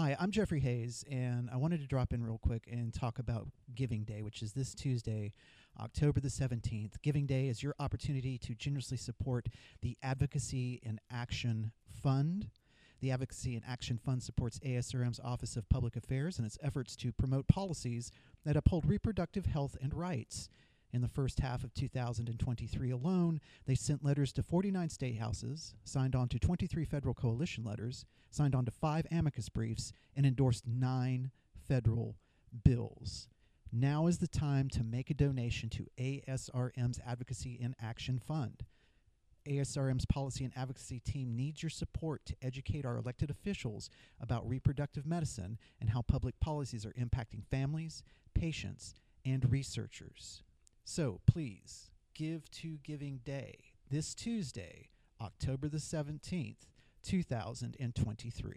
Hi, I'm Jeffrey Hayes, and I wanted to drop in real quick and talk about Giving Day, which is this Tuesday, October the 17th. Giving Day is your opportunity to generously support the Advocacy in Action Fund. The Advocacy in Action Fund supports ASRM's Office of Public Affairs and its efforts to promote policies that uphold reproductive health and rights. In the first half of 2023 alone, they sent letters to 49 state houses, signed on to 23 federal coalition letters, signed on to five amicus briefs, and endorsed nine federal bills. Now is the time to make a donation to ASRM's Advocacy in Action Fund. ASRM's policy and advocacy team needs your support to educate our elected officials about reproductive medicine and how public policies are impacting families, patients, and researchers. So please give to Giving Day this Tuesday, October the 17th, 2023.